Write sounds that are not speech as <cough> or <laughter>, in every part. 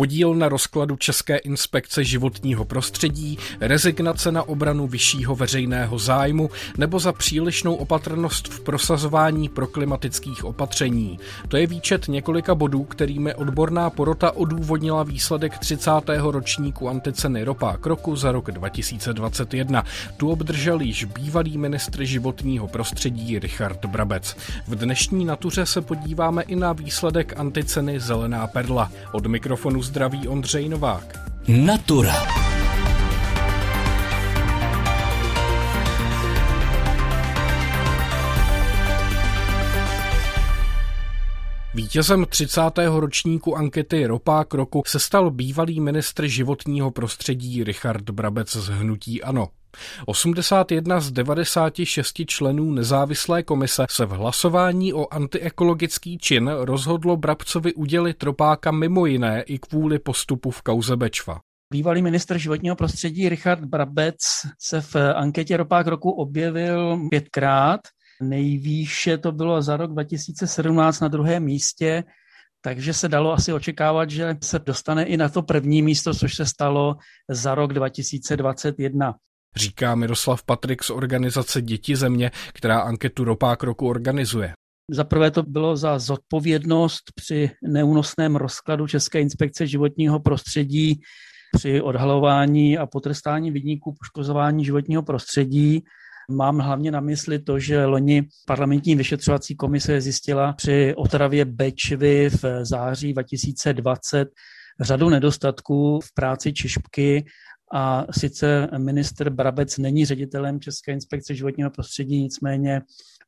podíl na rozkladu České inspekce životního prostředí, rezignace na obranu vyššího veřejného zájmu nebo za přílišnou opatrnost v prosazování proklimatických opatření. To je výčet několika bodů, kterými odborná porota odůvodnila výsledek 30. ročníku anticeny ropa kroku za rok 2021. Tu obdržel již bývalý ministr životního prostředí Richard Brabec. V dnešní natuře se podíváme i na výsledek anticeny Zelená perla. Od mikrofonu zdraví Ondřej Novák. Natura. Vítězem 30. ročníku ankety Ropák roku se stal bývalý ministr životního prostředí Richard Brabec z Hnutí Ano. 81 z 96 členů nezávislé komise se v hlasování o antiekologický čin rozhodlo Brabcovi udělit Ropáka mimo jiné i kvůli postupu v kauze Bečva. Bývalý ministr životního prostředí Richard Brabec se v anketě Ropák roku objevil pětkrát. Nejvýše to bylo za rok 2017 na druhém místě, takže se dalo asi očekávat, že se dostane i na to první místo, což se stalo za rok 2021. Říká Miroslav Patrik z organizace Děti země, která anketu Ropák roku organizuje. Za prvé to bylo za zodpovědnost při neúnosném rozkladu České inspekce životního prostředí při odhalování a potrestání vidníků poškozování životního prostředí. Mám hlavně na mysli to, že loni parlamentní vyšetřovací komise zjistila při otravě Bečvy v září 2020 řadu nedostatků v práci Čišpky a sice minister Brabec není ředitelem České inspekce životního prostředí, nicméně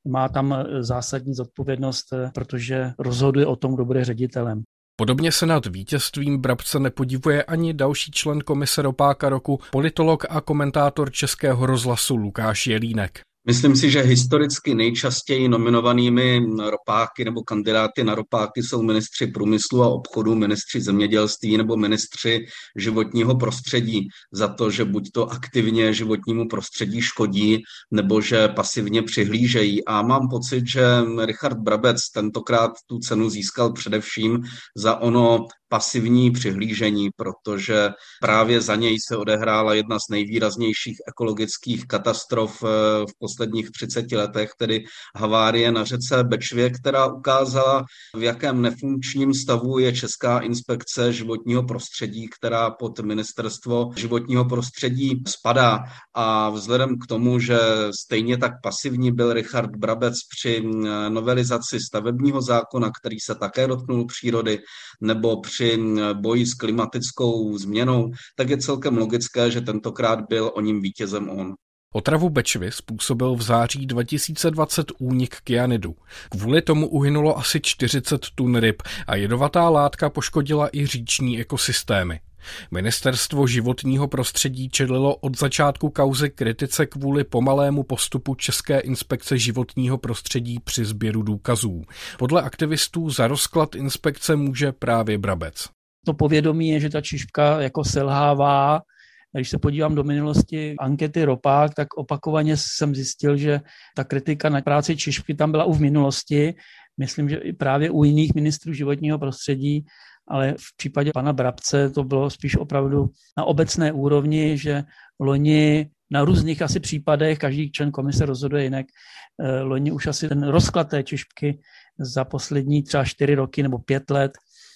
má tam zásadní zodpovědnost, protože rozhoduje o tom, kdo bude ředitelem. Podobně se nad vítězstvím Brabce nepodivuje ani další člen komise Ropáka roku, politolog a komentátor Českého rozhlasu Lukáš Jelínek. Myslím si, že historicky nejčastěji nominovanými ropáky nebo kandidáty na ropáky jsou ministři průmyslu a obchodu, ministři zemědělství nebo ministři životního prostředí za to, že buď to aktivně životnímu prostředí škodí, nebo že pasivně přihlížejí. A mám pocit, že Richard Brabec tentokrát tu cenu získal především za ono pasivní přihlížení, protože právě za něj se odehrála jedna z nejvýraznějších ekologických katastrof eh, v posledních 30 letech, tedy havárie na řece Bečvě, která ukázala, v jakém nefunkčním stavu je Česká inspekce životního prostředí, která pod ministerstvo životního prostředí spadá. A vzhledem k tomu, že stejně tak pasivní byl Richard Brabec při eh, novelizaci stavebního zákona, který se také dotknul přírody, nebo při při boji s klimatickou změnou, tak je celkem logické, že tentokrát byl o ním vítězem on. Otravu Bečvy způsobil v září 2020 únik kyanidu. Kvůli tomu uhynulo asi 40 tun ryb a jedovatá látka poškodila i říční ekosystémy. Ministerstvo životního prostředí čelilo od začátku kauzy kritice kvůli pomalému postupu České inspekce životního prostředí při sběru důkazů. Podle aktivistů za rozklad inspekce může právě Brabec. To povědomí je, že ta čiška jako selhává. Když se podívám do minulosti ankety Ropák, tak opakovaně jsem zjistil, že ta kritika na práci Čišky tam byla u v minulosti. Myslím, že i právě u jiných ministrů životního prostředí ale v případě pana Brabce to bylo spíš opravdu na obecné úrovni, že loni na různých asi případech, každý člen komise rozhoduje jinak, eh, loni už asi ten rozklad té čišpky za poslední třeba čtyři roky nebo pět let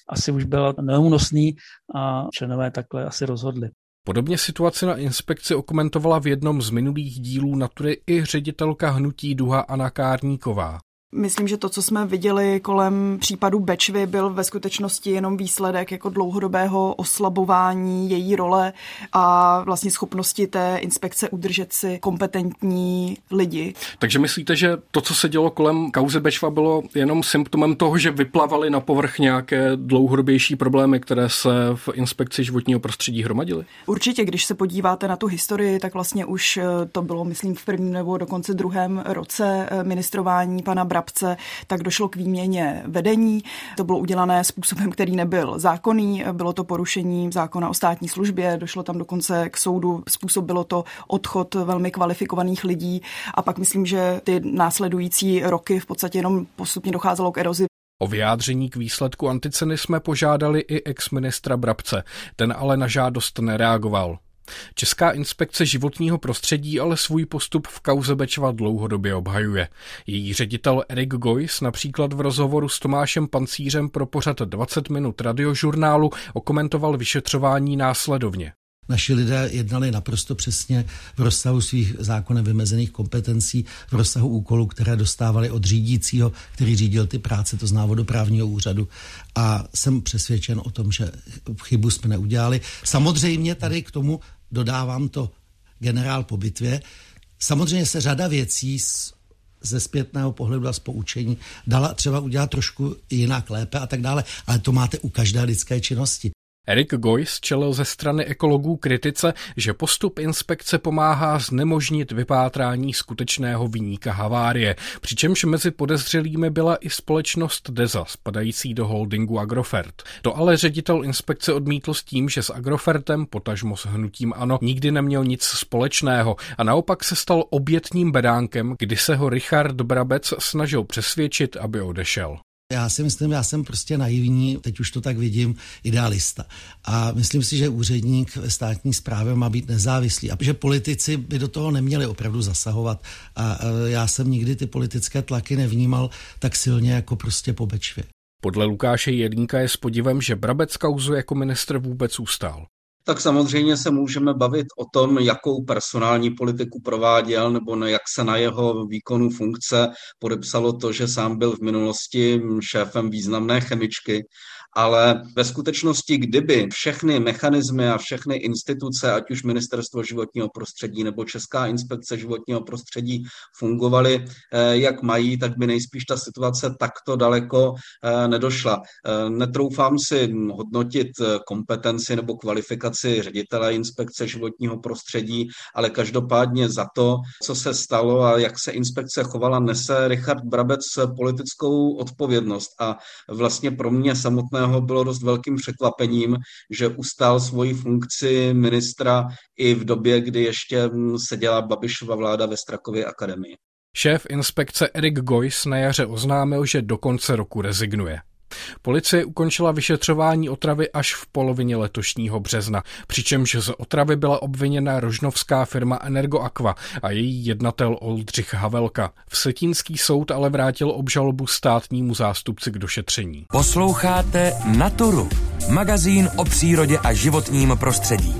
asi už byl neúnosný a členové takhle asi rozhodli. Podobně situaci na inspekci okomentovala v jednom z minulých dílů Natury i ředitelka hnutí Duha Anna Kárníková. Myslím, že to, co jsme viděli kolem případu Bečvy, byl ve skutečnosti jenom výsledek jako dlouhodobého oslabování její role a vlastně schopnosti té inspekce udržet si kompetentní lidi. Takže myslíte, že to, co se dělo kolem kauzy Bečva, bylo jenom symptomem toho, že vyplavaly na povrch nějaké dlouhodobější problémy, které se v inspekci životního prostředí hromadily? Určitě, když se podíváte na tu historii, tak vlastně už eh, to bylo, myslím, v prvním nebo dokonce druhém roce eh, ministrování pana Brabce, tak došlo k výměně vedení. To bylo udělané způsobem, který nebyl zákonný, bylo to porušení zákona o státní službě, došlo tam dokonce k soudu, způsobilo to odchod velmi kvalifikovaných lidí. A pak myslím, že ty následující roky v podstatě jenom postupně docházelo k erozi. O vyjádření k výsledku anticeny jsme požádali i ex-ministra Brabce, ten ale na žádost nereagoval. Česká inspekce životního prostředí ale svůj postup v kauze Bečva dlouhodobě obhajuje. Její ředitel Erik Gojs například v rozhovoru s Tomášem Pancířem pro pořad 20 minut radiožurnálu okomentoval vyšetřování následovně. Naši lidé jednali naprosto přesně v rozsahu svých zákonem vymezených kompetencí, v rozsahu úkolů, které dostávali od řídícího, který řídil ty práce, to zná vodoprávního úřadu. A jsem přesvědčen o tom, že chybu jsme neudělali. Samozřejmě tady k tomu dodávám to generál po bitvě. Samozřejmě se řada věcí z, ze zpětného pohledu a z poučení dala třeba udělat trošku jinak, lépe a tak dále, ale to máte u každé lidské činnosti. Erik Goys čelil ze strany ekologů kritice, že postup inspekce pomáhá znemožnit vypátrání skutečného vyníka havárie, přičemž mezi podezřelými byla i společnost Deza, spadající do holdingu Agrofert. To ale ředitel inspekce odmítl s tím, že s Agrofertem, potažmo s hnutím ANO, nikdy neměl nic společného a naopak se stal obětním bedánkem, kdy se ho Richard Brabec snažil přesvědčit, aby odešel. Já si myslím, já jsem prostě naivní, teď už to tak vidím, idealista. A myslím si, že úředník ve státní správě má být nezávislý a že politici by do toho neměli opravdu zasahovat. A já jsem nikdy ty politické tlaky nevnímal tak silně jako prostě po Bečvě. Podle Lukáše Jedníka je s podivem, že Brabec kauzu jako ministr vůbec ustál tak samozřejmě se můžeme bavit o tom, jakou personální politiku prováděl nebo jak se na jeho výkonu funkce podepsalo to, že sám byl v minulosti šéfem významné chemičky ale ve skutečnosti, kdyby všechny mechanismy a všechny instituce, ať už Ministerstvo životního prostředí nebo Česká inspekce životního prostředí fungovaly, eh, jak mají, tak by nejspíš ta situace takto daleko eh, nedošla. Eh, netroufám si hodnotit kompetenci nebo kvalifikaci ředitele inspekce životního prostředí, ale každopádně za to, co se stalo a jak se inspekce chovala, nese Richard Brabec politickou odpovědnost. A vlastně pro mě samotného bylo dost velkým překvapením, že ustál svoji funkci ministra i v době, kdy ještě seděla Babišova vláda ve Strakově akademii. Šéf inspekce Erik Goys na jaře oznámil, že do konce roku rezignuje. Policie ukončila vyšetřování otravy až v polovině letošního března, přičemž z otravy byla obviněna rožnovská firma Energoaqua a její jednatel Oldřich Havelka. Vsetínský soud ale vrátil obžalobu státnímu zástupci k došetření. Posloucháte Naturu, magazín o přírodě a životním prostředí.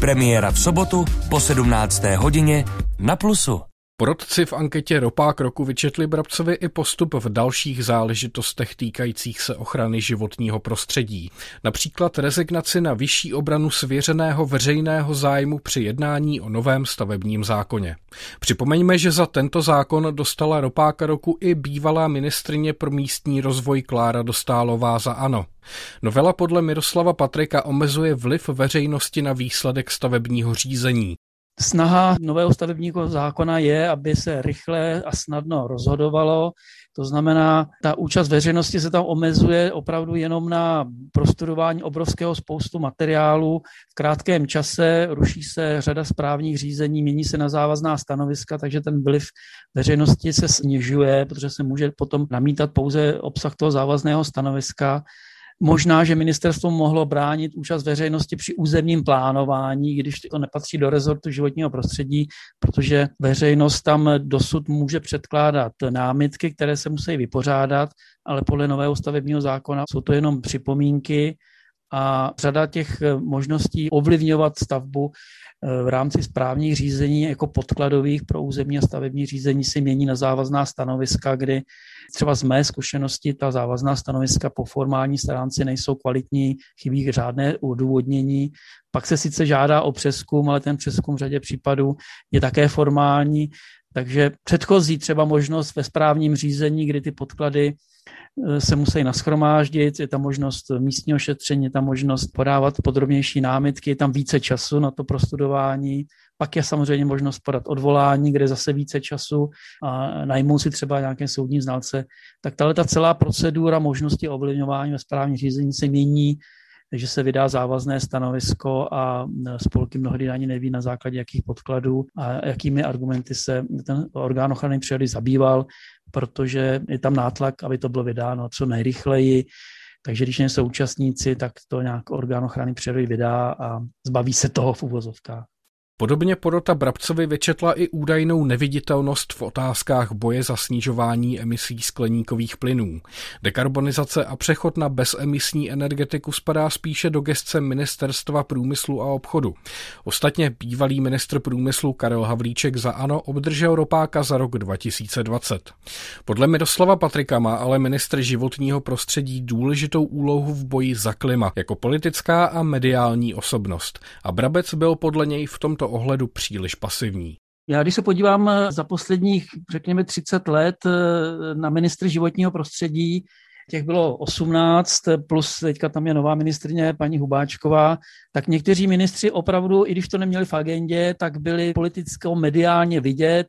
Premiéra v sobotu po 17. hodině na Plusu. Porodci v anketě Ropák roku vyčetli Brabcovi i postup v dalších záležitostech týkajících se ochrany životního prostředí. Například rezignaci na vyšší obranu svěřeného veřejného zájmu při jednání o novém stavebním zákoně. Připomeňme, že za tento zákon dostala Ropáka roku i bývalá ministrině pro místní rozvoj Klára Dostálová za ANO. Novela podle Miroslava Patrika omezuje vliv veřejnosti na výsledek stavebního řízení. Snaha nového stavebního zákona je, aby se rychle a snadno rozhodovalo. To znamená, ta účast veřejnosti se tam omezuje opravdu jenom na prostudování obrovského spoustu materiálu. V krátkém čase ruší se řada správních řízení, mění se na závazná stanoviska, takže ten vliv veřejnosti se snižuje, protože se může potom namítat pouze obsah toho závazného stanoviska. Možná, že ministerstvo mohlo bránit účast veřejnosti při územním plánování, když to nepatří do rezortu životního prostředí, protože veřejnost tam dosud může předkládat námitky, které se musí vypořádat, ale podle nového stavebního zákona jsou to jenom připomínky a řada těch možností ovlivňovat stavbu v rámci správních řízení jako podkladových pro územní a stavební řízení se mění na závazná stanoviska, kdy třeba z mé zkušenosti ta závazná stanoviska po formální stránce nejsou kvalitní, chybí řádné odůvodnění. Pak se sice žádá o přeskum, ale ten přeskum v řadě případů je také formální, takže předchozí třeba možnost ve správním řízení, kdy ty podklady Eh, se musí naschromáždit, je tam možnost místního šetření, je tam možnost podávat podrobnější námitky, je tam více času na to prostudování, pak je samozřejmě možnost podat odvolání, kde je zase více času a najmou si třeba nějaké soudní znalce. Tak tahle ta celá procedura možnosti ovlivňování ve správním řízení se mění že se vydá závazné stanovisko a spolky mnohdy ani neví na základě jakých podkladů a jakými argumenty se ten orgán ochrany přírody zabýval, protože je tam nátlak, aby to bylo vydáno co nejrychleji. Takže když nejsou účastníci, tak to nějak orgán ochrany přírody vydá a zbaví se toho v uvozovkách. Podobně porota Brabcovi vyčetla i údajnou neviditelnost v otázkách boje za snižování emisí skleníkových plynů. Dekarbonizace a přechod na bezemisní energetiku spadá spíše do gestce Ministerstva průmyslu a obchodu. Ostatně bývalý ministr průmyslu Karel Havlíček za ANO obdržel ropáka za rok 2020. Podle Miroslava Patrika má ale ministr životního prostředí důležitou úlohu v boji za klima jako politická a mediální osobnost. A Brabec byl podle něj v tomto ohledu příliš pasivní. Já když se podívám za posledních, řekněme, 30 let eh, na ministry životního prostředí, těch bylo 18, plus teďka tam je nová ministrině, paní Hubáčková, tak někteří ministři opravdu, i když to neměli v agendě, tak byli politicko-mediálně vidět,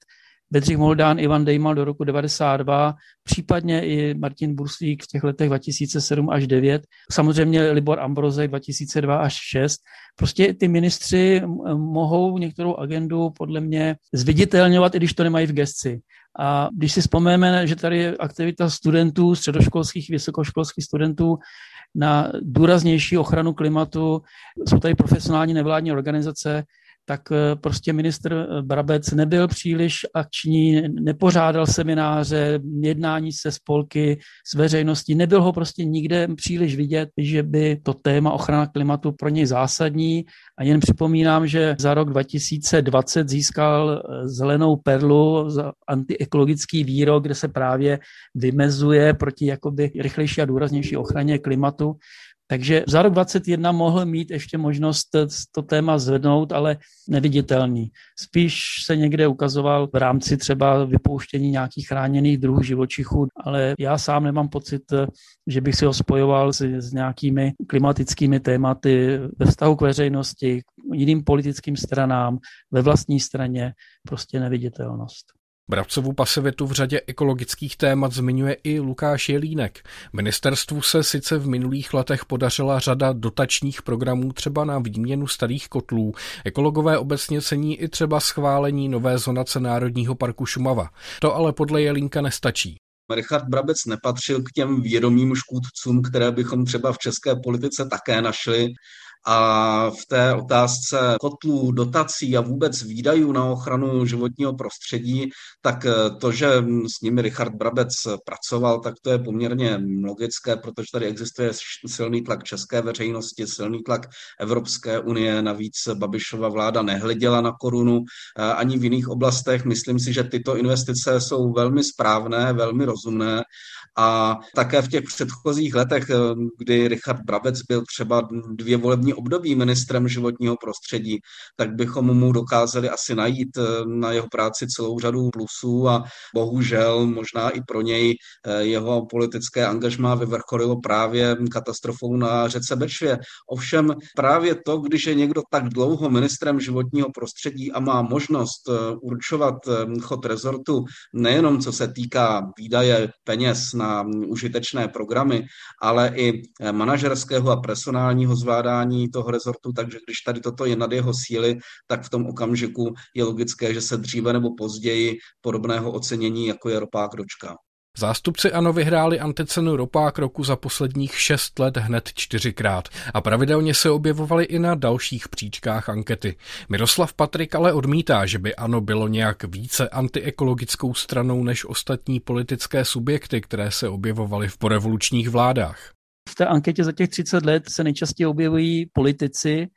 Bedřich Moldán, Ivan Dejmal do roku 92, případně i Martin Bursík v těch letech 2007 až 9, samozřejmě Libor Ambrozek 2002 až 6. Prostě ty ministři mohou některou agendu podle mě zviditelňovat, i když to nemají v gesci. A když si vzpomeneme, že tady je aktivita studentů, středoškolských, vysokoškolských studentů na důraznější ochranu klimatu, jsou tady profesionální nevládní organizace, tak eh, prostě ministr eh, Brabec nebyl příliš akční, nepořádal semináře, jednání se spolky, s veřejností, nebyl ho prostě nikde příliš vidět, že by to téma ochrana klimatu pro něj zásadní. A jen připomínám, že za rok 2020 získal eh, zelenou perlu za antiekologický výrok, kde se právě vymezuje proti jakoby rychlejší a důraznější ochraně klimatu. Takže za rok 2021 mohl mít ještě možnost to téma zvednout, ale neviditelný. Spíš se někde ukazoval v rámci třeba vypouštění nějakých chráněných druhů živočichů, ale já sám nemám pocit, že bych si ho spojoval s, s nějakými klimatickými tématy ve vztahu k veřejnosti, k jiným politickým stranám, ve vlastní straně, prostě neviditelnost. Brabcovu pasivitu v řadě ekologických témat zmiňuje i Lukáš Jelínek. Ministerstvu se sice v minulých letech podařila řada dotačních programů třeba na výměnu starých kotlů. Ekologové obecně cení i třeba schválení nové zonace Národního parku Šumava. To ale podle Jelínka nestačí. Richard Brabec nepatřil k těm vědomým škůdcům, které bychom třeba v české politice také našli. A v té otázce kotlů, dotací a vůbec výdajů na ochranu životního prostředí, tak eh, to, že s nimi Richard Brabec pracoval, tak to je poměrně logické, protože tady existuje silný tlak české veřejnosti, silný tlak Evropské unie, navíc Babišova vláda nehleděla na korunu eh, ani v jiných oblastech. Myslím si, že tyto investice jsou velmi správné, velmi rozumné a také v těch předchozích letech, eh, kdy Richard Brabec byl třeba dvě volební období ministrem životního prostředí, tak bychom mu dokázali asi najít eh, na jeho práci celou řadu plusů a bohužel možná i pro něj eh, jeho politické angažmá vyvrcholilo právě katastrofou na řece Bečvě. Ovšem právě to, když je někdo tak dlouho ministrem životního prostředí a má možnost určovat chod rezortu nejenom co se týká výdaje peněz na užitečné programy, ale i manažerského a personálního zvládání toho rezortu, takže když tady toto je nad jeho síly, tak v tom okamžiku je logické, že se dříve nebo později podobného ocenění, jako je ropák dočká. Zástupci ANO vyhráli anticenu ropák roku za posledních šest let hned čtyřikrát a pravidelně se objevovali i na dalších příčkách ankety. Miroslav Patrik ale odmítá, že by ANO bylo nějak více antiekologickou stranou než ostatní politické subjekty, které se objevovaly v porevolučních vládách. V té anketě za těch 30 let se nejčastěji objevují politici,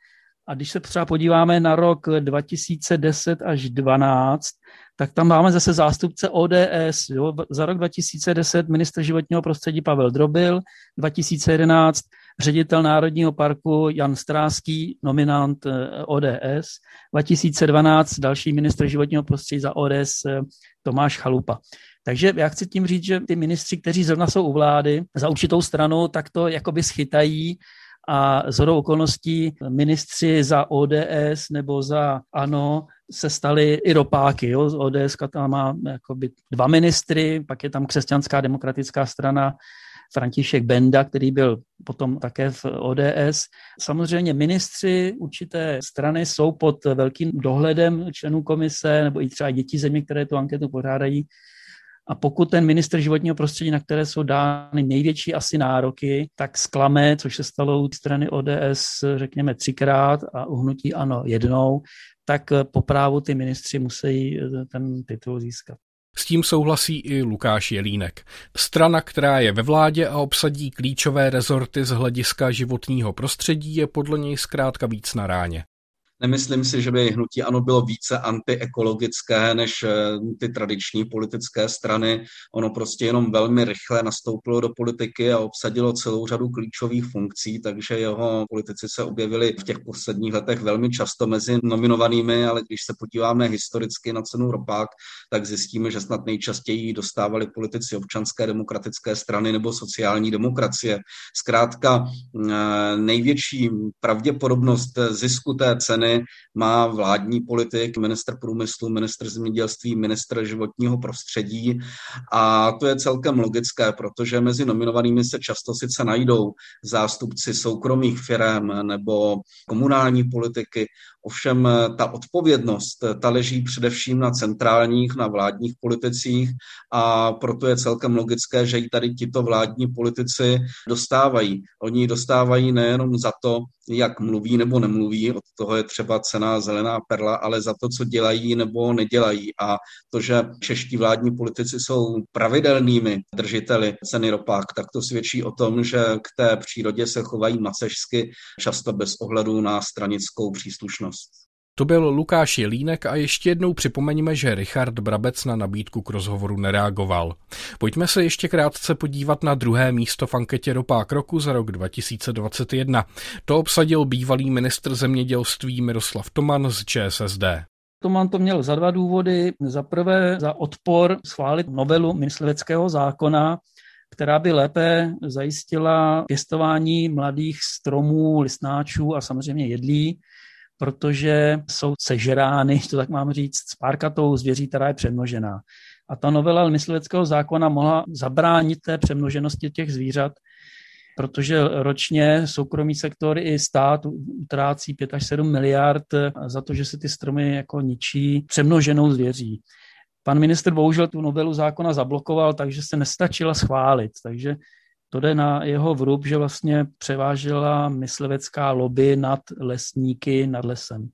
a když se třeba podíváme na rok 2010 až 2012, tak tam máme zase zástupce ODS. Jo. Za rok 2010 minister životního prostředí Pavel Drobil, 2011 ředitel Národního parku Jan Stráský, nominant eh, ODS, 2012 další minister životního prostředí za ODS eh, Tomáš Chalupa. Takže já chci tím říct, že ty ministři, kteří zrovna jsou u vlády za určitou stranu, tak to jakoby schytají a z hodou okolností ministři za ODS nebo za ANO se stali i ropáky. Jo? ODS tam má jakoby dva ministry, pak je tam křesťanská demokratická strana František Benda, který byl potom také v ODS. Samozřejmě ministři určité strany jsou pod velkým dohledem členů komise nebo i třeba děti země, které tu anketu pořádají. A pokud ten minister životního prostředí, na které jsou dány největší asi nároky, tak zklame, což se stalo u strany ODS, řekněme, třikrát a uhnutí ano jednou, tak po právu ty ministři musí ten titul získat. S tím souhlasí i Lukáš Jelínek. Strana, která je ve vládě a obsadí klíčové rezorty z hlediska životního prostředí, je podle něj zkrátka víc na ráně. Nemyslím si, že by hnutí ano bylo více antiekologické než eh, ty tradiční politické strany. Ono prostě jenom velmi rychle nastoupilo do politiky a obsadilo celou řadu klíčových funkcí, takže jeho politici se objevili v těch posledních letech velmi často mezi nominovanými, ale když se podíváme historicky na cenu ropák, tak zjistíme, že snad nejčastěji dostávali politici občanské demokratické strany nebo sociální demokracie. Zkrátka eh, největší pravděpodobnost zisku té ceny strany má vládní politik, minister průmyslu, minister zemědělství, minister životního prostředí. A to je celkem logické, protože mezi nominovanými se často sice najdou zástupci soukromých firm nebo komunální politiky, ovšem ta odpovědnost, ta leží především na centrálních, na vládních politicích a proto je celkem logické, že i tady tito vládní politici dostávají. Oni dostávají nejenom za to, jak mluví nebo nemluví, od toho je třeba cena zelená perla, ale za to, co dělají nebo nedělají. A to, že čeští vládní politici jsou pravidelnými držiteli ceny ropák, tak to svědčí o tom, že k té přírodě se chovají macežsky, často bez ohledu na stranickou příslušnost. To byl Lukáš Jelínek a ještě jednou připomeňme, že Richard Brabec na nabídku k rozhovoru nereagoval. Pojďme se ještě krátce podívat na druhé místo v anketě Ropák roku za rok 2021. To obsadil bývalý ministr zemědělství Miroslav Toman z ČSSD. Toman to měl za dva důvody. Za prvé za odpor schválit novelu mysliveckého zákona, která by lépe zajistila pěstování mladých stromů, listnáčů a samozřejmě jedlí protože jsou sežerány, <laughs> to tak mám říct, s párkatou zvěří, která je přemnožená. A ta novela mysliveckého zákona mohla zabránit té přemnoženosti těch zvířat, protože ročně soukromý sektor i stát utrácí 5 až 7 miliard za to, že se ty stromy jako ničí přemnoženou zvěří. Pan minister bohužel tu novelu zákona zablokoval, takže se nestačila schválit. Takže to jde na jeho vrub, že vlastně převážela myslivecká lobby nad lesníky, nad lesem.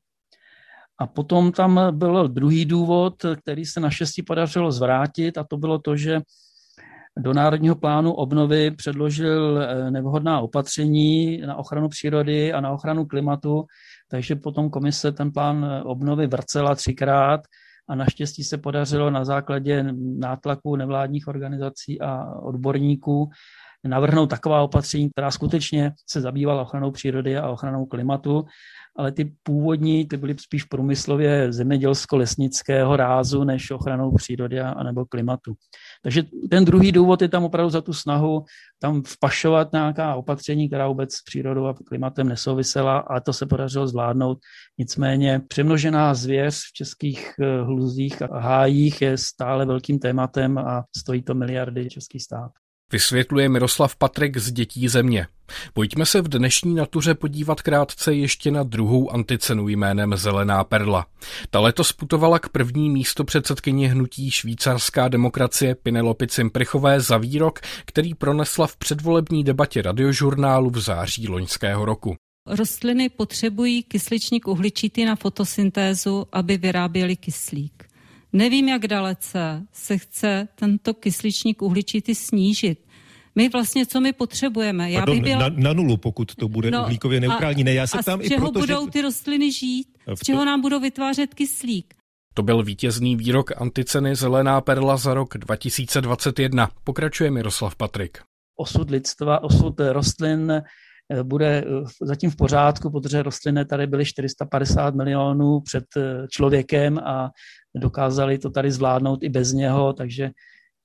A potom tam byl druhý důvod, který se naštěstí podařilo zvrátit, a to bylo to, že do Národního plánu obnovy předložil eh, nevhodná opatření na ochranu přírody a na ochranu klimatu, takže potom komise ten plán obnovy vrcela třikrát a naštěstí se podařilo na základě nátlaku nevládních organizací a odborníků navrhnout taková opatření, která skutečně se zabývala ochranou přírody a ochranou klimatu, ale ty původní, ty byly spíš průmyslově zemědělsko-lesnického rázu než ochranou přírody a nebo klimatu. Takže ten druhý důvod je tam opravdu za tu snahu tam vpašovat nějaká opatření, která vůbec s přírodou a klimatem nesouvisela, a to se podařilo zvládnout. Nicméně přemnožená zvěř v českých eh, hluzích a hájích je stále velkým tématem a stojí to miliardy český stát. Vysvětluje Miroslav Patrik z Dětí země. Pojďme se v dnešní natuře podívat krátce ještě na druhou anticenu jménem Zelená perla. Ta letos putovala k první místo předsedkyně hnutí švýcarská demokracie Pinelopi Cimprichové za výrok, který pronesla v předvolební debatě radiožurnálu v září loňského roku. Rostliny potřebují kysličník uhličitý na fotosyntézu, aby vyráběly kyslík. Nevím, jak dalece se chce tento kysličník uhličitý snížit. My vlastně, co my potřebujeme? Já Pardon, bych byla... na, na nulu, pokud to bude no, uhlíkově neutrální. Ne, já se a tam z čeho i proto, budou že... ty rostliny žít? Z čeho nám budou vytvářet kyslík? To byl vítězný výrok anticeny Zelená perla za rok 2021. Pokračuje Miroslav Patrik. Osud lidstva, osud rostlin bude eh, zatím v pořádku, protože rostliny tady byly 450 milionů před eh, člověkem a dokázali to tady zvládnout i bez něho, takže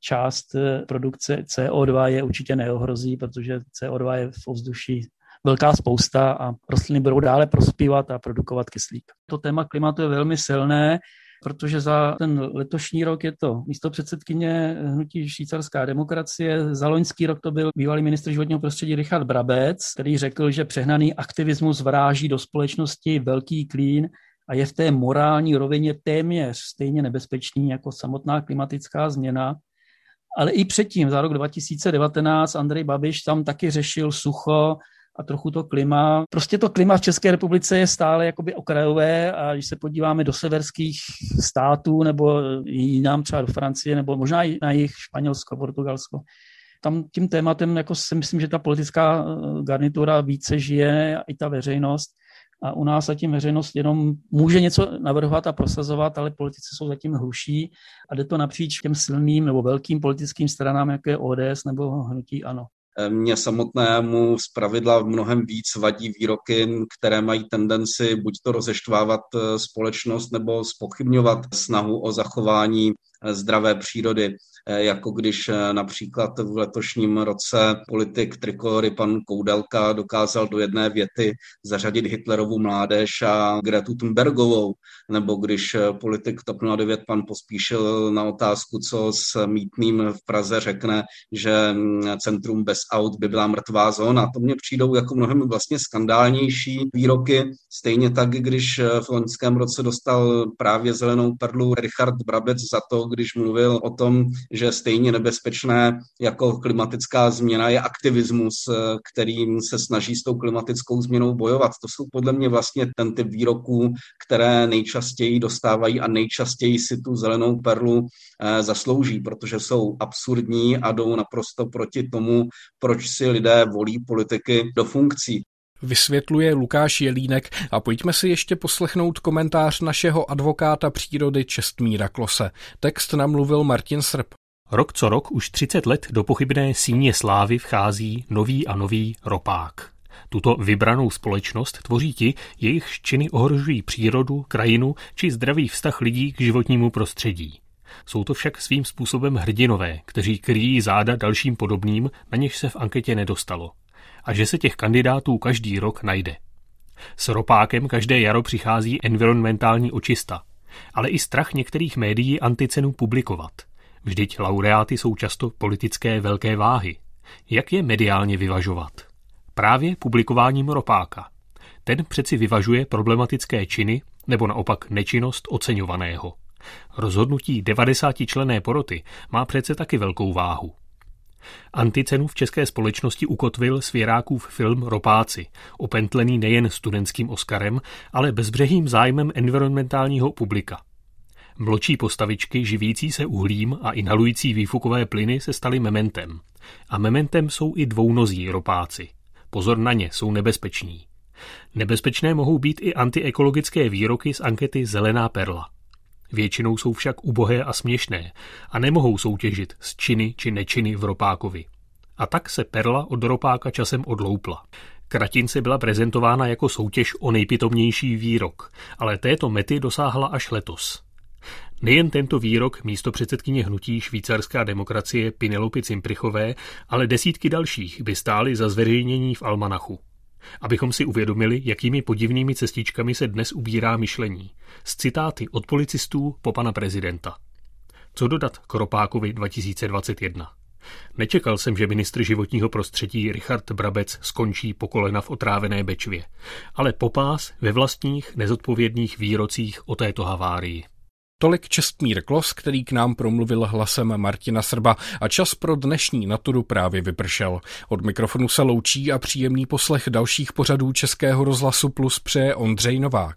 část produkce CO2 je určitě neohrozí, protože CO2 je v ovzduší velká spousta a rostliny budou dále prospívat a produkovat kyslík. To téma klimatu je velmi silné protože za ten letošní rok je to místo předsedkyně hnutí švýcarská demokracie. Za loňský rok to byl bývalý ministr životního prostředí Richard Brabec, který řekl, že přehnaný aktivismus vráží do společnosti velký klín a je v té morální rovině téměř stejně nebezpečný jako samotná klimatická změna. Ale i předtím, za rok 2019, Andrej Babiš tam taky řešil sucho a trochu to klima. Prostě to klima v České republice je stále jakoby okrajové a když se podíváme do severských států nebo jinam třeba do Francie nebo možná i na jich Španělsko, Portugalsko, tam tím tématem jako si myslím, že ta politická eh, garnitura více žije i ta veřejnost a u nás zatím veřejnost jenom může něco navrhovat a prosazovat, ale politici jsou zatím hluší a jde to napříč těm silným nebo velkým politickým stranám, jako je ODS nebo Hnutí Ano. Mně samotnému z pravidla mnohem víc vadí výroky, které mají tendenci buď to rozeštvávat eh, společnost nebo spochybňovat snahu o zachování eh, zdravé přírody. Eh, jako když eh, například v letošním roce politik trikory pan Koudelka dokázal do jedné věty zařadit Hitlerovu mládež a Gretu Thunbergovou, nebo když eh, politik TOP 09 pan Pospíšil na otázku, co s mítným v Praze řekne, že mm, centrum bez aut by byla mrtvá zóna. To mně přijdou jako mnohem vlastně skandálnější výroky. Stejně tak, když v loňském roce dostal právě zelenou perlu Richard Brabec za to, když mluvil o tom, že stejně nebezpečné jako klimatická změna je aktivismus, eh, kterým se snaží s tou klimatickou změnou bojovat. To jsou podle mě vlastně ten typ výroků, které nejčastěji dostávají a nejčastěji si tu zelenou perlu eh, zaslouží, protože jsou absurdní a jdou naprosto proti tomu, proč si lidé volí politiky do funkcí. Vysvětluje Lukáš Jelínek a pojďme si ještě poslechnout komentář našeho advokáta přírody Čestmíra Klose. Text namluvil Martin Srb. Rok co rok už 30 let do pochybné síně slávy vchází nový a nový ropák. Tuto vybranou společnost tvoří ti, jejich činy ohrožují přírodu, krajinu či zdravý vztah lidí k životnímu prostředí. Jsou to však svým způsobem hrdinové, kteří kryjí záda dalším podobným, na něž se v anketě nedostalo. A že se těch kandidátů každý rok najde. S ropákem každé jaro přichází environmentální očista, ale i strach některých médií anticenu publikovat – Vždyť laureáty jsou často politické velké váhy. Jak je mediálně vyvažovat? Právě publikováním ropáka. Ten přeci vyvažuje problematické činy nebo naopak nečinnost oceňovaného. Rozhodnutí 90 člené poroty má přece taky velkou váhu. Anticenu v české společnosti ukotvil svěrákův film Ropáci, opentlený nejen studentským Oscarem, ale bezbřehým zájmem environmentálního publika. Mločí postavičky živící se uhlím a inhalující výfukové plyny se staly mementem. A mementem jsou i dvounozí ropáci. Pozor na ně, jsou nebezpeční. Nebezpečné mohou být i antiekologické výroky z ankety Zelená perla. Většinou jsou však ubohé a směšné a nemohou soutěžit s činy či nečiny v ropákovi. A tak se perla od ropáka časem odloupla. Kratince byla prezentována jako soutěž o nejpitomnější výrok, ale této mety dosáhla až letos. Nejen tento výrok místo předsedkyně hnutí švýcarská demokracie Pinelopy Cimprichové, ale desítky dalších by stály za zveřejnění v Almanachu. Abychom si uvědomili, jakými podivnými cestičkami se dnes ubírá myšlení. Z citáty od policistů po pana prezidenta. Co dodat k Ropákovi 2021? Nečekal jsem, že ministr životního prostředí Richard Brabec skončí po kolena v otrávené Bečvě, ale popás ve vlastních nezodpovědných výrocích o této havárii. Tolik Čestmír Klos, který k nám promluvil hlasem Martina Srba a čas pro dnešní naturu právě vypršel. Od mikrofonu se loučí a příjemný poslech dalších pořadů Českého rozhlasu Plus přeje Ondřej Novák.